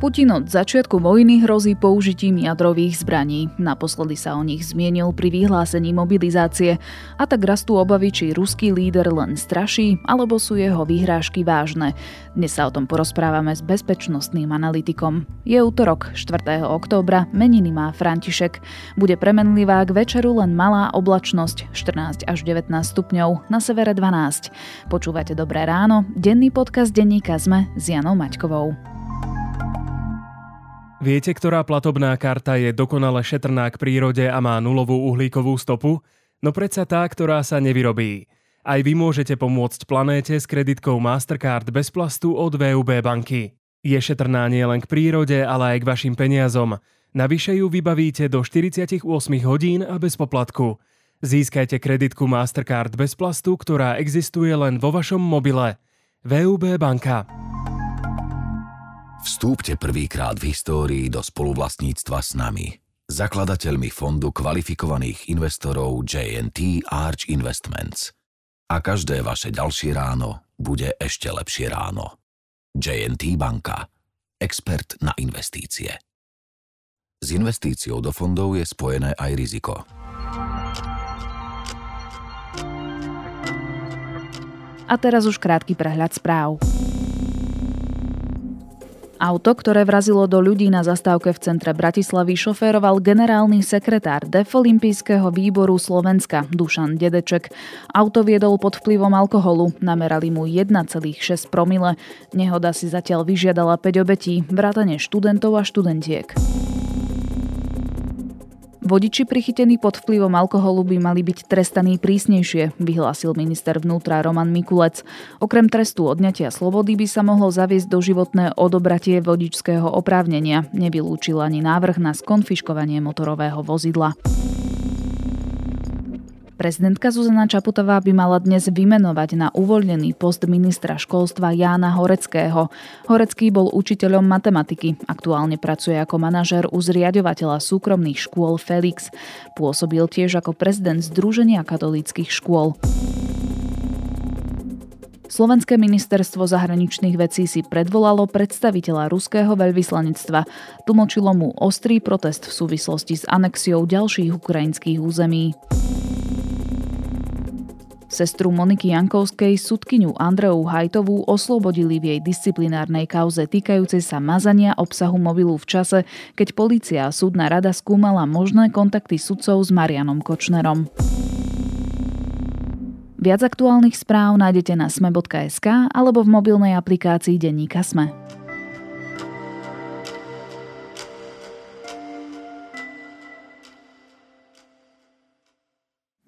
Putin od začiatku vojny hrozí použitím jadrových zbraní. Naposledy sa o nich zmienil pri vyhlásení mobilizácie a tak rastú obavy, či ruský líder len straší, alebo sú jeho vyhrážky vážne. Dnes sa o tom porozprávame s bezpečnostným analytikom. Je útorok, 4. októbra, meniny má František. Bude premenlivá k večeru len malá oblačnosť, 14 až 19 stupňov, na severe 12. Počúvate Dobré ráno, denný podcast denníka ZME s Janou Maťkovou. Viete, ktorá platobná karta je dokonale šetrná k prírode a má nulovú uhlíkovú stopu? No predsa tá, ktorá sa nevyrobí. Aj vy môžete pomôcť planéte s kreditkou Mastercard bez plastu od VUB banky. Je šetrná nielen k prírode, ale aj k vašim peniazom. Navyše ju vybavíte do 48 hodín a bez poplatku. Získajte kreditku Mastercard bez plastu, ktorá existuje len vo vašom mobile. VUB banka. Vstúpte prvýkrát v histórii do spoluvlastníctva s nami, zakladateľmi fondu kvalifikovaných investorov JNT Arch Investments. A každé vaše ďalšie ráno bude ešte lepšie ráno. JNT Banka. Expert na investície. S investíciou do fondov je spojené aj riziko. A teraz už krátky prehľad správ. Auto, ktoré vrazilo do ľudí na zastávke v centre Bratislavy, šoféroval generálny sekretár Defolimpijského výboru Slovenska Dušan Dedeček. Auto viedol pod vplyvom alkoholu, namerali mu 1,6 promile. Nehoda si zatiaľ vyžiadala 5 obetí, vrátane študentov a študentiek. Vodiči prichytení pod vplyvom alkoholu by mali byť trestaní prísnejšie, vyhlásil minister vnútra Roman Mikulec. Okrem trestu odňatia slobody by sa mohlo zaviesť do životné odobratie vodičského oprávnenia. Nevylúčil ani návrh na skonfiškovanie motorového vozidla. Prezidentka Zuzana Čaputová by mala dnes vymenovať na uvoľnený post ministra školstva Jána Horeckého. Horecký bol učiteľom matematiky, aktuálne pracuje ako manažer u zriadovateľa súkromných škôl Felix. Pôsobil tiež ako prezident Združenia katolíckých škôl. Slovenské ministerstvo zahraničných vecí si predvolalo predstaviteľa ruského veľvyslanectva. Tlmočilo mu ostrý protest v súvislosti s anexiou ďalších ukrajinských území. Sestru Moniky Jankovskej, sudkyňu Andreu Hajtovú oslobodili v jej disciplinárnej kauze týkajúcej sa mazania obsahu mobilu v čase, keď policia a súdna rada skúmala možné kontakty sudcov s Marianom Kočnerom. Viac aktuálnych správ nájdete na sme.sk alebo v mobilnej aplikácii Denníka Sme.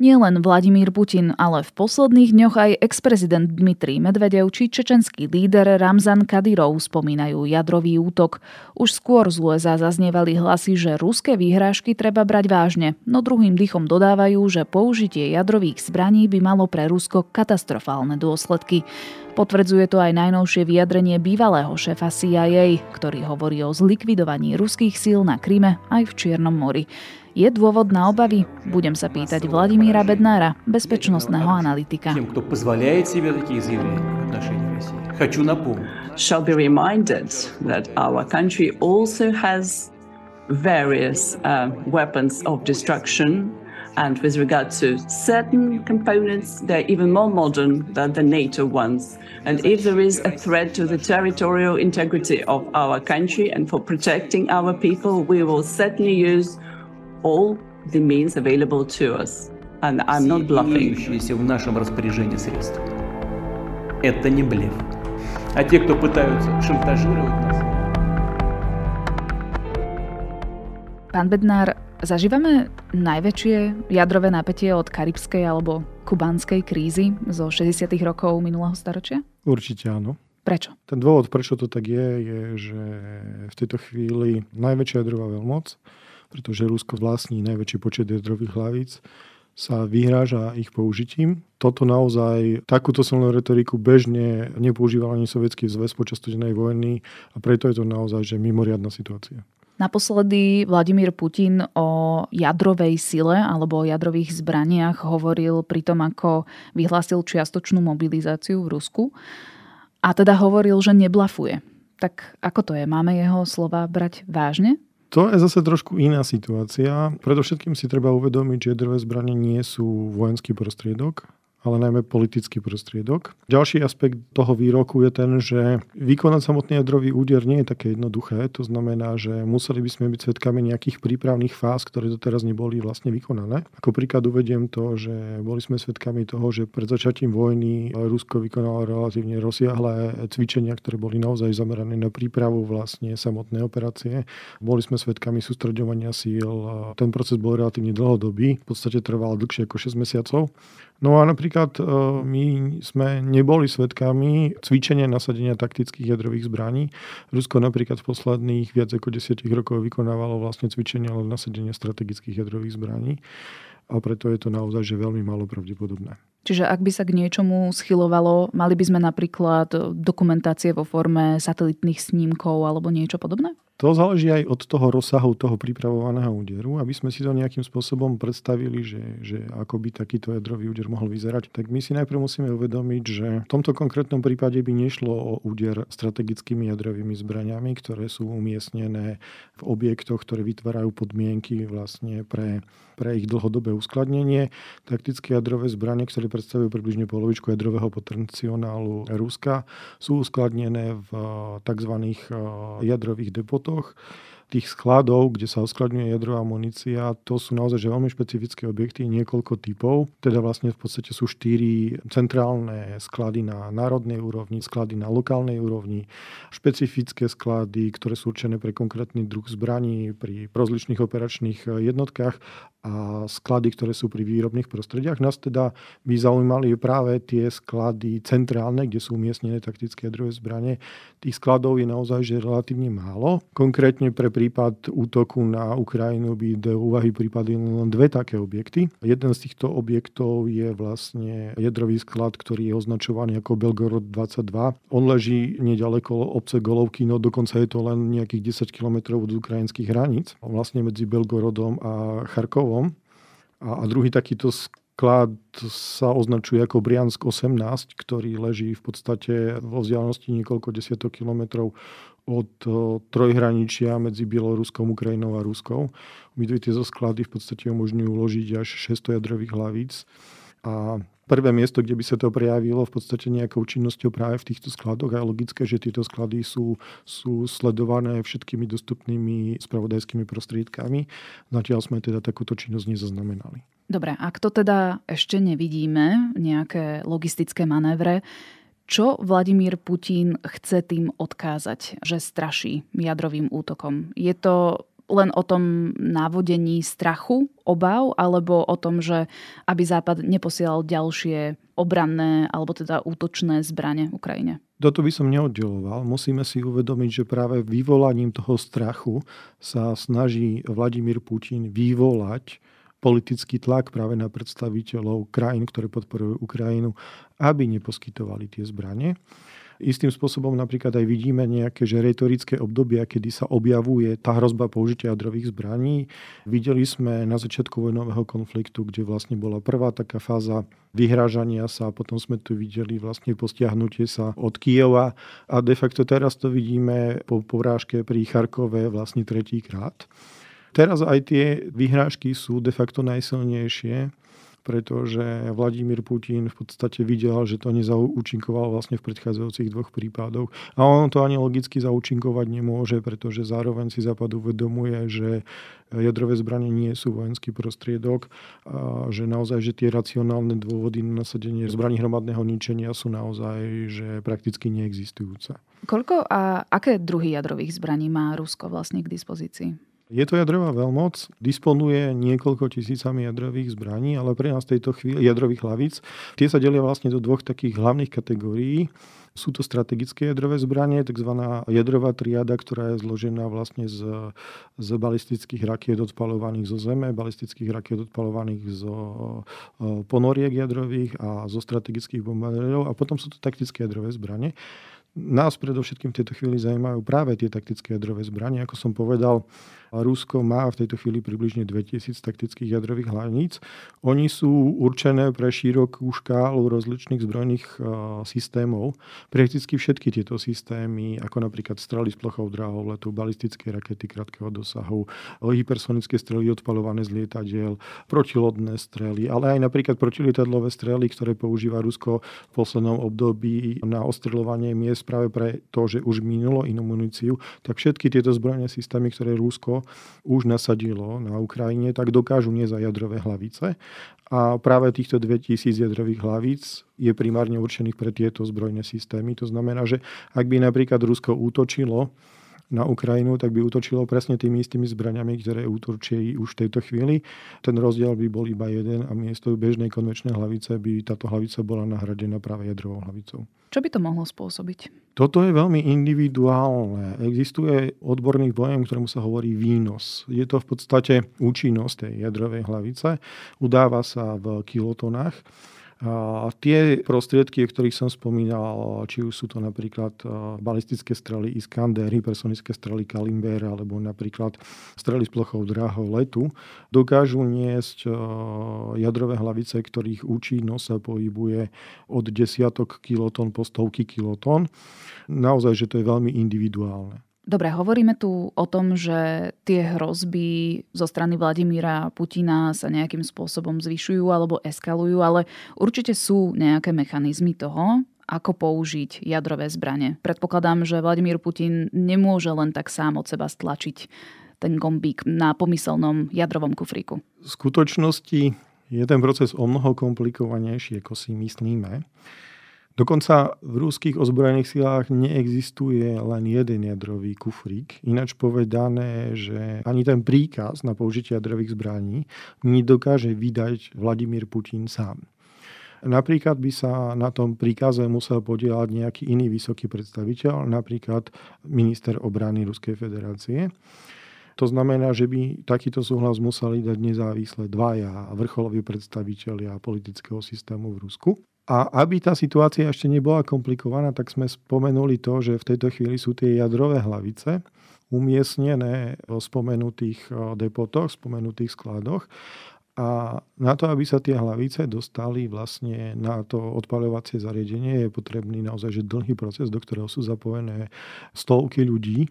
Nielen Vladimír Putin, ale v posledných dňoch aj ex-prezident Dmitrij Medvedev či čečenský líder Ramzan Kadyrov spomínajú jadrový útok. Už skôr z USA zaznievali hlasy, že ruské výhrážky treba brať vážne, no druhým dychom dodávajú, že použitie jadrových zbraní by malo pre Rusko katastrofálne dôsledky. Potvrdzuje to aj najnovšie vyjadrenie bývalého šéfa CIA, ktorý hovorí o zlikvidovaní ruských síl na Kryme aj v Čiernom mori. Je dôvod na obavy? Budem sa pýtať Vladimíra Bednára, bezpečnostného analytika. Tým, kto pozvaляет себе такие заявления в отношении России. Хочу напомнить. Shall be reminded that our country also has various uh, weapons of destruction and with regard to certain components, they're even more modern than the NATO ones. And if there is a threat to the territorial integrity of our country and for protecting our people, we will certainly use all the means available to us. And I'm not bluffing. в нашем распоряжении средства. Это не блеф. А те, кто пытаются шантажировать нас... Pán Bednár, zažívame najväčšie jadrové napätie od karibskej alebo kubanskej krízy zo 60. rokov minulého storočia? Určite áno. Prečo? Ten dôvod, prečo to tak je, je, že v tejto chvíli najväčšia jadrová veľmoc pretože Rusko vlastní najväčší počet jadrových hlavíc, sa vyhráža ich použitím. Toto naozaj, takúto silnú retoriku bežne nepoužíval ani sovietský zväz počas studenej vojny a preto je to naozaj že mimoriadná situácia. Naposledy Vladimír Putin o jadrovej sile alebo o jadrových zbraniach hovoril pri tom, ako vyhlásil čiastočnú mobilizáciu v Rusku. A teda hovoril, že neblafuje. tak ako to je? Máme jeho slova brať vážne? To je zase trošku iná situácia. Predovšetkým si treba uvedomiť, že jadrové zbranie nie sú vojenský prostriedok, ale najmä politický prostriedok. Ďalší aspekt toho výroku je ten, že vykonať samotný jadrový úder nie je také jednoduché. To znamená, že museli by sme byť svetkami nejakých prípravných fáz, ktoré doteraz neboli vlastne vykonané. Ako príklad uvediem to, že boli sme svetkami toho, že pred začatím vojny Rusko vykonalo relatívne rozsiahle cvičenia, ktoré boli naozaj zamerané na prípravu vlastne samotnej operácie. Boli sme svetkami sústredovania síl. Ten proces bol relatívne dlhodobý, v podstate trval dlhšie ako 6 mesiacov. No a napríklad e, my sme neboli svetkami cvičenia nasadenia taktických jadrových zbraní. Rusko napríklad v posledných viac ako 10 rokov vykonávalo vlastne cvičenia len nasadenia strategických jadrových zbraní a preto je to naozaj že veľmi málo pravdepodobné. Čiže ak by sa k niečomu schylovalo, mali by sme napríklad dokumentácie vo forme satelitných snímkov alebo niečo podobné? To záleží aj od toho rozsahu toho pripravovaného úderu, aby sme si to nejakým spôsobom predstavili, že, že ako by takýto jadrový úder mohol vyzerať. Tak my si najprv musíme uvedomiť, že v tomto konkrétnom prípade by nešlo o úder strategickými jadrovými zbraniami, ktoré sú umiestnené v objektoch, ktoré vytvárajú podmienky vlastne pre, pre ich dlhodobé uskladnenie. Taktické jadrové zbranie, ktoré predstavujú približne polovičku jadrového potenciálu Ruska, sú uskladnené v tzv. jadrových depotoch toch tých skladov, kde sa uskladňuje jadrová munícia, to sú naozaj že veľmi špecifické objekty, niekoľko typov. Teda vlastne v podstate sú štyri centrálne sklady na národnej úrovni, sklady na lokálnej úrovni, špecifické sklady, ktoré sú určené pre konkrétny druh zbraní pri rozličných operačných jednotkách a sklady, ktoré sú pri výrobných prostrediach. Nás teda by zaujímali práve tie sklady centrálne, kde sú umiestnené taktické jadrové zbranie. Tých skladov je naozaj že relatívne málo. Konkrétne pre prípad útoku na Ukrajinu by do úvahy prípadili len dve také objekty. Jeden z týchto objektov je vlastne jadrový sklad, ktorý je označovaný ako Belgorod 22. On leží nedaleko obce Golovky, no dokonca je to len nejakých 10 km od ukrajinských hraníc, vlastne medzi Belgorodom a Charkovom. A, a druhý takýto sklad sa označuje ako Briansk 18, ktorý leží v podstate vo vzdialenosti niekoľko desiatok kilometrov od trojhraničia medzi Bieloruskom, Ukrajinou a Ruskou. Obidve tieto sklady v podstate umožňujú uložiť až 600 jadrových hlavíc. A prvé miesto, kde by sa to prejavilo v podstate nejakou činnosťou práve v týchto skladoch. A je logické, že tieto sklady sú, sú sledované všetkými dostupnými spravodajskými prostriedkami. Zatiaľ sme teda takúto činnosť nezaznamenali. Dobre, ak to teda ešte nevidíme, nejaké logistické manévre, čo Vladimír Putin chce tým odkázať, že straší jadrovým útokom? Je to len o tom návodení strachu, obav, alebo o tom, že aby Západ neposielal ďalšie obranné alebo teda útočné zbranie Ukrajine? Toto by som neoddeloval. Musíme si uvedomiť, že práve vyvolaním toho strachu sa snaží Vladimír Putin vyvolať politický tlak práve na predstaviteľov krajín, ktoré podporujú Ukrajinu, aby neposkytovali tie zbranie. Istým spôsobom napríklad aj vidíme nejaké že retorické obdobia, kedy sa objavuje tá hrozba použitia jadrových zbraní. Videli sme na začiatku vojnového konfliktu, kde vlastne bola prvá taká fáza vyhrážania sa, potom sme tu videli vlastne postiahnutie sa od Kieva a de facto teraz to vidíme po porážke pri Charkove vlastne tretíkrát. Teraz aj tie vyhrážky sú de facto najsilnejšie pretože Vladimír Putin v podstate videl, že to nezaučinkoval vlastne v predchádzajúcich dvoch prípadoch. A on to ani logicky zaučinkovať nemôže, pretože zároveň si Západ uvedomuje, že jadrové zbranie nie sú vojenský prostriedok a že naozaj, že tie racionálne dôvody na nasadenie zbraní hromadného ničenia sú naozaj že prakticky neexistujúce. Koľko a aké druhy jadrových zbraní má Rusko vlastne k dispozícii? Je to jadrová veľmoc, disponuje niekoľko tisícami jadrových zbraní, ale pre nás tejto chvíli jadrových hlavíc, tie sa delia vlastne do dvoch takých hlavných kategórií. Sú to strategické jadrové zbranie, tzv. jadrová triada, ktorá je zložená vlastne z, z balistických rakiet odpalovaných zo Zeme, balistických rakiet odpalovaných zo ponoriek jadrových a zo strategických bombardérov a potom sú to taktické jadrové zbranie. Nás predovšetkým v tejto chvíli zaujímajú práve tie taktické jadrové zbranie. Ako som povedal, Rusko má v tejto chvíli približne 2000 taktických jadrových hlavníc. Oni sú určené pre širokú škálu rozličných zbrojných e, systémov. Prakticky všetky tieto systémy, ako napríklad strely s plochou dráhou letu, balistické rakety krátkeho dosahu, hypersonické strely odpalované z lietadiel, protilodné strely, ale aj napríklad protilietadlové strely, ktoré používa Rusko v poslednom období na ostreľovanie miest práve pre to, že už minulo inú muníciu, tak všetky tieto zbrojné systémy, ktoré Rusko už nasadilo na Ukrajine, tak dokážu nie za jadrové hlavice. A práve týchto 2000 jadrových hlavíc je primárne určených pre tieto zbrojné systémy. To znamená, že ak by napríklad Rusko útočilo na Ukrajinu, tak by útočilo presne tými istými zbraniami, ktoré útočí už v tejto chvíli. Ten rozdiel by bol iba jeden a miesto bežnej konvenčnej hlavice by táto hlavica bola nahradená práve jadrovou hlavicou. Čo by to mohlo spôsobiť? Toto je veľmi individuálne. Existuje odborný pojem, ktorému sa hovorí výnos. Je to v podstate účinnosť tej jadrovej hlavice. Udáva sa v kilotonách. A tie prostriedky, o ktorých som spomínal, či už sú to napríklad balistické strely Iskander, hypersonické strely Kalimber alebo napríklad strely s plochou dráhou letu, dokážu niesť jadrové hlavice, ktorých účinnosť sa pohybuje od desiatok kilotón po stovky kilotón. Naozaj, že to je veľmi individuálne. Dobre, hovoríme tu o tom, že tie hrozby zo strany Vladimíra Putina sa nejakým spôsobom zvyšujú alebo eskalujú, ale určite sú nejaké mechanizmy toho, ako použiť jadrové zbranie. Predpokladám, že Vladimír Putin nemôže len tak sám od seba stlačiť ten gombík na pomyselnom jadrovom kufríku. V skutočnosti je ten proces o mnoho komplikovanejší, ako si myslíme. Dokonca v ruských ozbrojených silách neexistuje len jeden jadrový kufrík. Ináč povedané, že ani ten príkaz na použitie jadrových zbraní nedokáže vydať Vladimír Putin sám. Napríklad by sa na tom príkaze musel podielať nejaký iný vysoký predstaviteľ, napríklad minister obrany Ruskej federácie. To znamená, že by takýto súhlas museli dať nezávisle dvaja vrcholoví predstavitelia politického systému v Rusku. A aby tá situácia ešte nebola komplikovaná, tak sme spomenuli to, že v tejto chvíli sú tie jadrové hlavice umiestnené v spomenutých depotoch, spomenutých skladoch. A na to, aby sa tie hlavice dostali vlastne na to odpaľovacie zariadenie, je potrebný naozaj že dlhý proces, do ktorého sú zapojené stovky ľudí.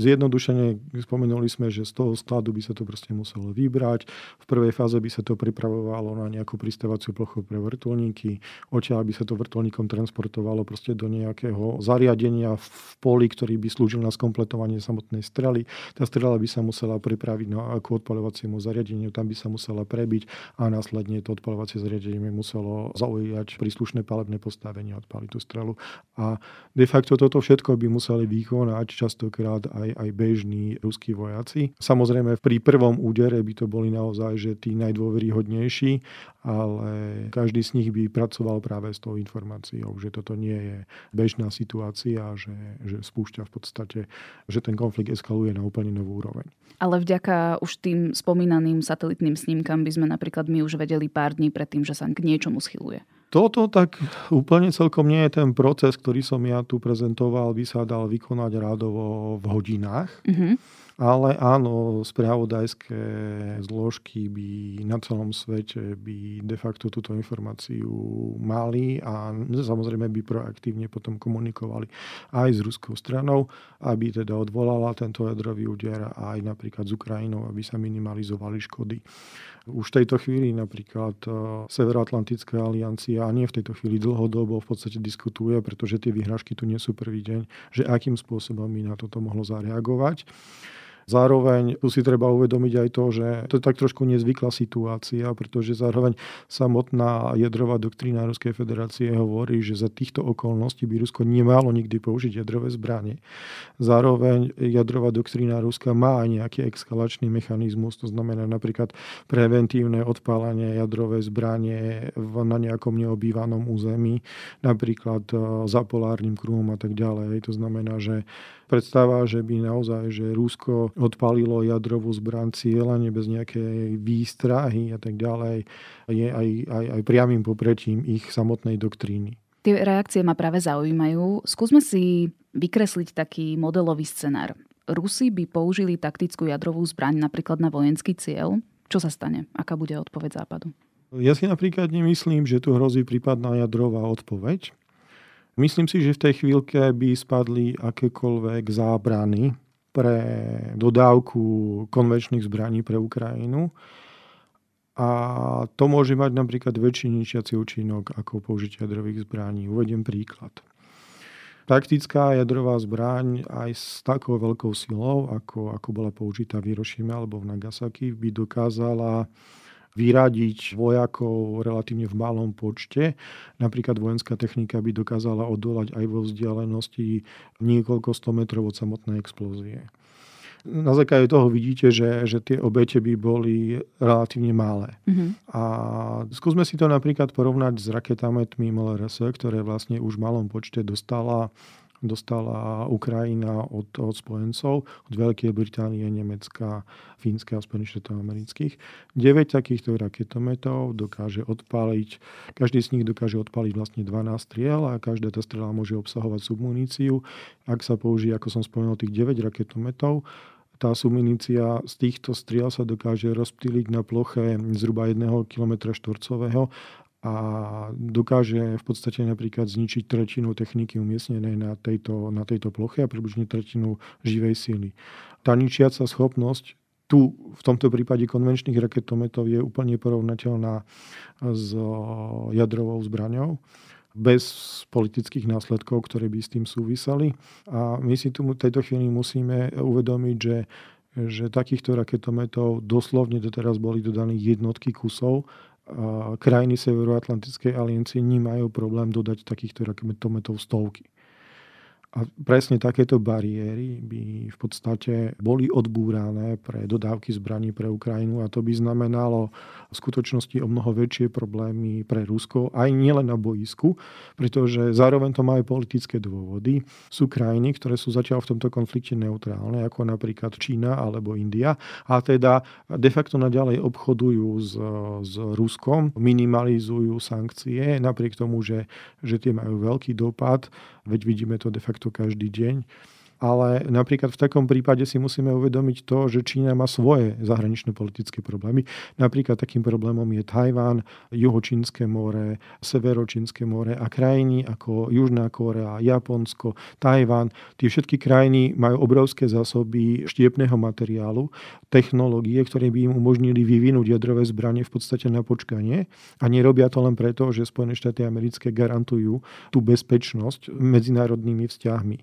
Zjednodušene spomenuli sme, že z toho skladu by sa to proste muselo vybrať. V prvej fáze by sa to pripravovalo na nejakú pristávaciu plochu pre vrtulníky. Odtiaľ by sa to vrtulníkom transportovalo proste do nejakého zariadenia v poli, ktorý by slúžil na skompletovanie samotnej strely. Tá strela by sa musela pripraviť na ako odpaľovaciemu zariadeniu, tam by sa musela prebiť a následne to odpaľovacie zariadenie muselo zaujať príslušné palebné postavenie a odpaliť tú strelu. A de facto toto všetko by museli vykonať častokrát aj aj, aj bežní ruskí vojaci. Samozrejme pri prvom údere by to boli naozaj že tí najdôveryhodnejší, ale každý z nich by pracoval práve s tou informáciou, že toto nie je bežná situácia, že, že spúšťa v podstate, že ten konflikt eskaluje na úplne novú úroveň. Ale vďaka už tým spomínaným satelitným snímkam by sme napríklad my už vedeli pár dní predtým, že sa k niečomu schyluje. Toto tak úplne celkom nie je ten proces, ktorý som ja tu prezentoval, by sa dal vykonať rádovo v hodinách. Mm-hmm. Ale áno, spravodajské zložky by na celom svete by de facto túto informáciu mali a samozrejme by proaktívne potom komunikovali aj s ruskou stranou, aby teda odvolala tento jadrový úder aj napríklad s Ukrajinou, aby sa minimalizovali škody. Už v tejto chvíli napríklad e, Severoatlantická aliancia a nie v tejto chvíli dlhodobo v podstate diskutuje, pretože tie vyhražky tu nie sú prvý deň, že akým spôsobom by na toto mohlo zareagovať. Zároveň tu si treba uvedomiť aj to, že to je tak trošku nezvyklá situácia, pretože zároveň samotná jadrová doktrína Ruskej federácie hovorí, že za týchto okolností by Rusko nemalo nikdy použiť jadrové zbranie. Zároveň jadrová doktrína Ruska má aj nejaký eskalačný mechanizmus, to znamená napríklad preventívne odpálenie jadrové zbranie na nejakom neobývanom území, napríklad e, za polárnym kruhom a tak ďalej. To znamená, že predstava, že by naozaj, že Rusko odpalilo jadrovú zbran cieľane bez nejakej výstrahy a tak ďalej, je aj, aj, aj priamým popretím ich samotnej doktríny. Tie reakcie ma práve zaujímajú. Skúsme si vykresliť taký modelový scenár. Rusi by použili taktickú jadrovú zbraň napríklad na vojenský cieľ. Čo sa stane? Aká bude odpoveď Západu? Ja si napríklad nemyslím, že tu hrozí prípadná jadrová odpoveď. Myslím si, že v tej chvíľke by spadli akékoľvek zábrany pre dodávku konvenčných zbraní pre Ukrajinu. A to môže mať napríklad väčší ničiaci účinok ako použitie jadrových zbraní. Uvediem príklad. Taktická jadrová zbraň aj s takou veľkou silou, ako, ako bola použitá v Hirošime alebo v Nagasaki, by dokázala vyradiť vojakov relatívne v malom počte. Napríklad vojenská technika by dokázala odolať aj vo vzdialenosti niekoľko sto metrov od samotnej explózie. Na základe toho vidíte, že, že tie obete by boli relatívne malé. Mm-hmm. A skúsme si to napríklad porovnať s raketametmi MLRS, ktoré vlastne už v malom počte dostala dostala Ukrajina od, od spojencov, od Veľkej Británie, Nemecka, Fínska a Spojených štátov amerických. 9 takýchto raketometov dokáže odpaliť, každý z nich dokáže odpaliť vlastne 12 striel a každá tá strela môže obsahovať submuníciu. Ak sa použije, ako som spomenul, tých 9 raketometov, tá submunícia z týchto striel sa dokáže rozptýliť na ploche zhruba 1 km štvorcového a dokáže v podstate napríklad zničiť tretinu techniky umiestnenej na tejto, na tejto ploche a približne tretinu živej síly. Tá ničiaca schopnosť tu v tomto prípade konvenčných raketometov je úplne porovnateľná s jadrovou zbraňou bez politických následkov, ktoré by s tým súviseli. A my si tu v tejto chvíli musíme uvedomiť, že že takýchto raketometov doslovne doteraz boli dodané jednotky kusov krajiny Severoatlantickej aliancie nemajú problém dodať takýchto raketometov stovky. A presne takéto bariéry by v podstate boli odbúrané pre dodávky zbraní pre Ukrajinu a to by znamenalo v skutočnosti o mnoho väčšie problémy pre Rusko, aj nielen na boisku, pretože zároveň to má aj politické dôvody. Sú krajiny, ktoré sú zatiaľ v tomto konflikte neutrálne, ako napríklad Čína alebo India a teda de facto naďalej obchodujú s, s Ruskom, minimalizujú sankcie, napriek tomu, že, že tie majú veľký dopad, veď vidíme to de facto každý deň. Ale napríklad v takom prípade si musíme uvedomiť to, že Čína má svoje zahraničné politické problémy. Napríklad takým problémom je Tajván, Juhočínske more, Severočínske more a krajiny ako Južná Kórea, Japonsko, Tajván. Tie všetky krajiny majú obrovské zásoby štiepného materiálu, technológie, ktoré by im umožnili vyvinúť jadrové zbranie v podstate na počkanie. A nerobia to len preto, že Spojené štáty americké garantujú tú bezpečnosť medzinárodnými vzťahmi.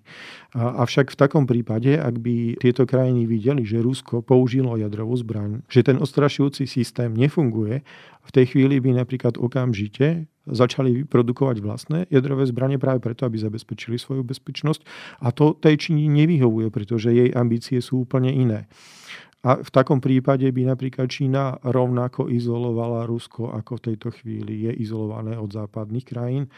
Avšak tak v takom prípade, ak by tieto krajiny videli, že Rusko použilo jadrovú zbraň, že ten ostrašujúci systém nefunguje, v tej chvíli by napríklad okamžite začali produkovať vlastné jadrové zbranie práve preto, aby zabezpečili svoju bezpečnosť. A to tej Číni nevyhovuje, pretože jej ambície sú úplne iné. A v takom prípade by napríklad Čína rovnako izolovala Rusko, ako v tejto chvíli je izolované od západných krajín.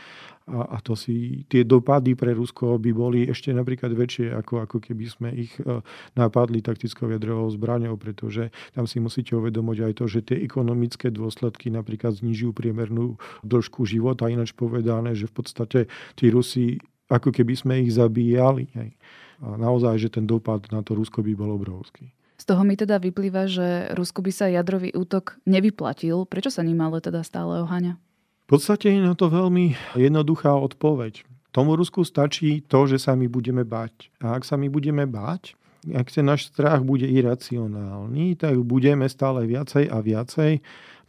A, a to si, tie dopady pre Rusko by boli ešte napríklad väčšie, ako, ako keby sme ich e, napadli taktickou jadrovou zbraňou, pretože tam si musíte uvedomiť aj to, že tie ekonomické dôsledky napríklad znižujú priemernú dĺžku života, ináč povedané, že v podstate tí Rusi ako keby sme ich zabíjali. A naozaj, že ten dopad na to Rusko by bol obrovský. Toho mi teda vyplýva, že Rusku by sa jadrový útok nevyplatil. Prečo sa ním ale teda stále oháňa? V podstate je na to veľmi jednoduchá odpoveď. Tomu Rusku stačí to, že sa my budeme bať. A ak sa my budeme bať, ak ten náš strach bude iracionálny, tak budeme stále viacej a viacej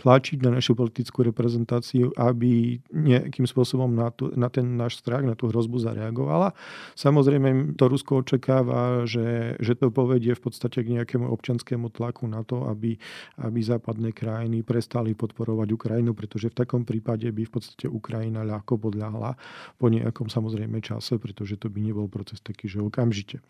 tlačiť na našu politickú reprezentáciu, aby nejakým spôsobom na, tu, na ten náš strach, na tú hrozbu zareagovala. Samozrejme, to Rusko očakáva, že, že to povedie v podstate k nejakému občanskému tlaku na to, aby, aby západné krajiny prestali podporovať Ukrajinu, pretože v takom prípade by v podstate Ukrajina ľahko podľahla po nejakom samozrejme čase, pretože to by nebol proces taký, že okamžite.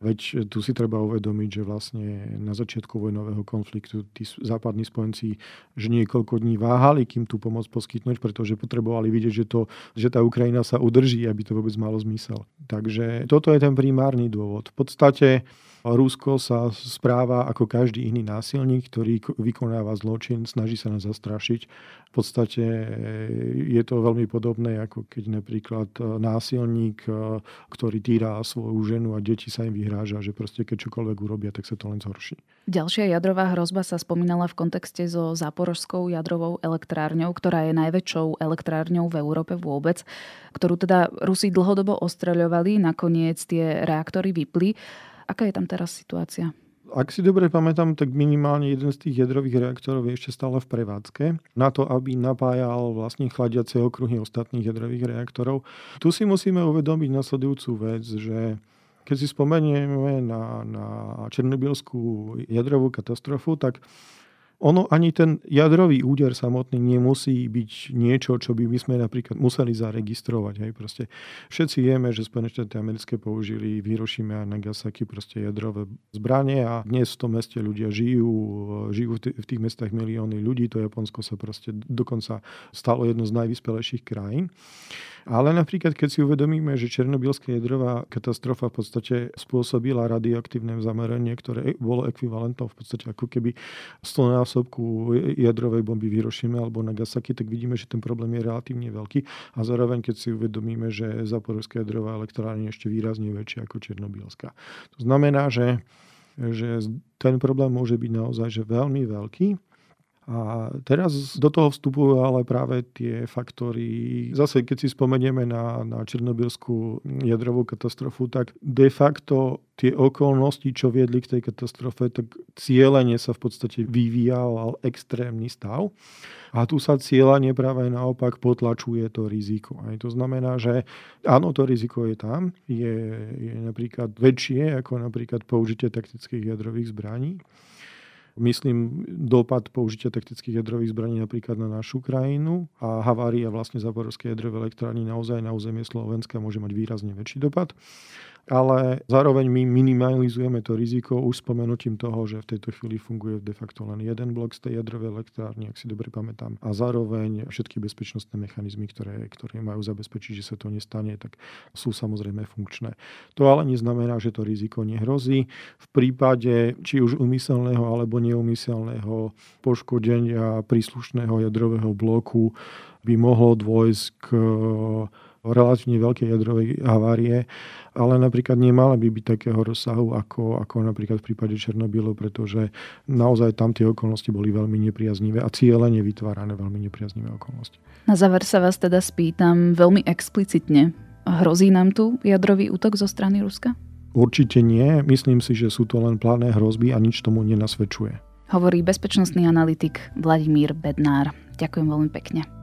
Veď tu si treba uvedomiť, že vlastne na začiatku vojnového konfliktu tí západní spojenci že niekoľko dní váhali, kým tú pomoc poskytnúť, pretože potrebovali vidieť, že, to, že tá Ukrajina sa udrží, aby to vôbec malo zmysel. Takže toto je ten primárny dôvod. V podstate Rusko sa správa ako každý iný násilník, ktorý vykonáva zločin, snaží sa nás zastrašiť. V podstate e, je to veľmi podobné, ako keď napríklad e, násilník, e, ktorý týra svoju ženu a deti sa im vyhráža, že proste keď čokoľvek urobia, tak sa to len zhorší. Ďalšia jadrová hrozba sa spomínala v kontexte so záporožskou jadrovou elektrárňou, ktorá je najväčšou elektrárňou v Európe vôbec, ktorú teda Rusi dlhodobo ostreľovali, nakoniec tie reaktory vypli. Aká je tam teraz situácia? Ak si dobre pamätám, tak minimálne jeden z tých jadrových reaktorov je ešte stále v prevádzke. Na to, aby napájal vlastne chladiace okruhy ostatných jadrových reaktorov. Tu si musíme uvedomiť nasledujúcu vec, že keď si spomenieme na, na Černobylskú jadrovú katastrofu, tak ono ani ten jadrový úder samotný nemusí byť niečo, čo by my sme napríklad museli zaregistrovať. Hej. Proste všetci vieme, že Spojené štáty americké použili v Hirošime a Nagasaki proste jadrové zbranie a dnes v tom meste ľudia žijú, žijú v, tých mestách milióny ľudí. To Japonsko sa proste dokonca stalo jedno z najvyspelejších krajín. Ale napríklad, keď si uvedomíme, že Černobylská jadrová katastrofa v podstate spôsobila radioaktívne zameranie, ktoré bolo ekvivalentnou v podstate ako keby 100 násobku jadrovej bomby v Hirošime alebo Nagasaki, tak vidíme, že ten problém je relatívne veľký. A zároveň, keď si uvedomíme, že Zaporovská jadrová elektrárne je ešte výrazne väčšia ako Černobylská. To znamená, že že ten problém môže byť naozaj že veľmi veľký a teraz do toho vstupujú ale práve tie faktory. Zase, keď si spomenieme na, na Černobylskú jadrovú katastrofu, tak de facto tie okolnosti, čo viedli k tej katastrofe, tak cieľenie sa v podstate vyvíjal extrémny stav. A tu sa cieľanie práve naopak potlačuje to riziko. Aj to znamená, že áno, to riziko je tam, je, je napríklad väčšie ako napríklad použitie taktických jadrových zbraní. Myslím dopad použitia taktických jadrových zbraní napríklad na našu krajinu a havária vlastne Zaporovskej jadrovej elektrárny naozaj na územie Slovenska môže mať výrazne väčší dopad ale zároveň my minimalizujeme to riziko už spomenutím toho, že v tejto chvíli funguje de facto len jeden blok z tej jadrovej elektrárny, ak si dobre pamätám. A zároveň všetky bezpečnostné mechanizmy, ktoré, ktoré majú zabezpečiť, že sa to nestane, tak sú samozrejme funkčné. To ale neznamená, že to riziko nehrozí. V prípade či už umyselného alebo neumyselného poškodenia príslušného jadrového bloku by mohlo dôjsť k relatívne veľké jadrovej havárie, ale napríklad nemala by byť takého rozsahu ako, ako napríklad v prípade Černobylu, pretože naozaj tam tie okolnosti boli veľmi nepriaznivé a cieľene vytvárané veľmi nepriaznivé okolnosti. Na záver sa vás teda spýtam veľmi explicitne. Hrozí nám tu jadrový útok zo strany Ruska? Určite nie. Myslím si, že sú to len plánne hrozby a nič tomu nenasvedčuje. Hovorí bezpečnostný analytik Vladimír Bednár. Ďakujem veľmi pekne.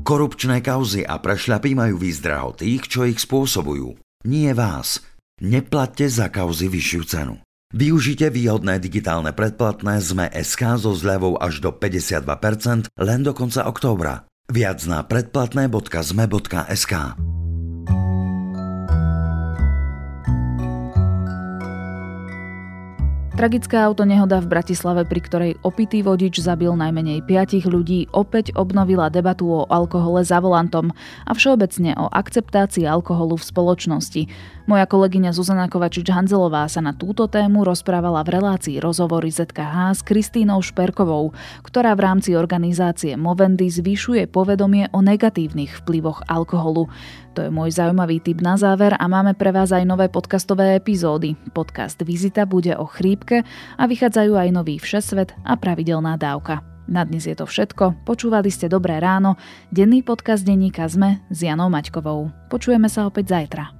Korupčné kauzy a prešľapy majú výzdraho tých, čo ich spôsobujú. Nie vás. Neplatte za kauzy vyššiu cenu. Využite výhodné digitálne predplatné ZME SK so zľavou až do 52% len do konca októbra. Viac na predplatné.zme.sk. Tragická autonehoda v Bratislave, pri ktorej opitý vodič zabil najmenej piatich ľudí, opäť obnovila debatu o alkohole za volantom a všeobecne o akceptácii alkoholu v spoločnosti. Moja kolegyňa Zuzana Kovačič-Hanzelová sa na túto tému rozprávala v relácii rozhovory ZKH s Kristínou Šperkovou, ktorá v rámci organizácie Movendy zvyšuje povedomie o negatívnych vplyvoch alkoholu. To je môj zaujímavý tip na záver a máme pre vás aj nové podcastové epizódy. Podcast Vizita bude o chrípke a vychádzajú aj nový Všesvet a pravidelná dávka. Na dnes je to všetko. Počúvali ste Dobré ráno, denný podcast denníka ZME s Janou Maťkovou. Počujeme sa opäť zajtra.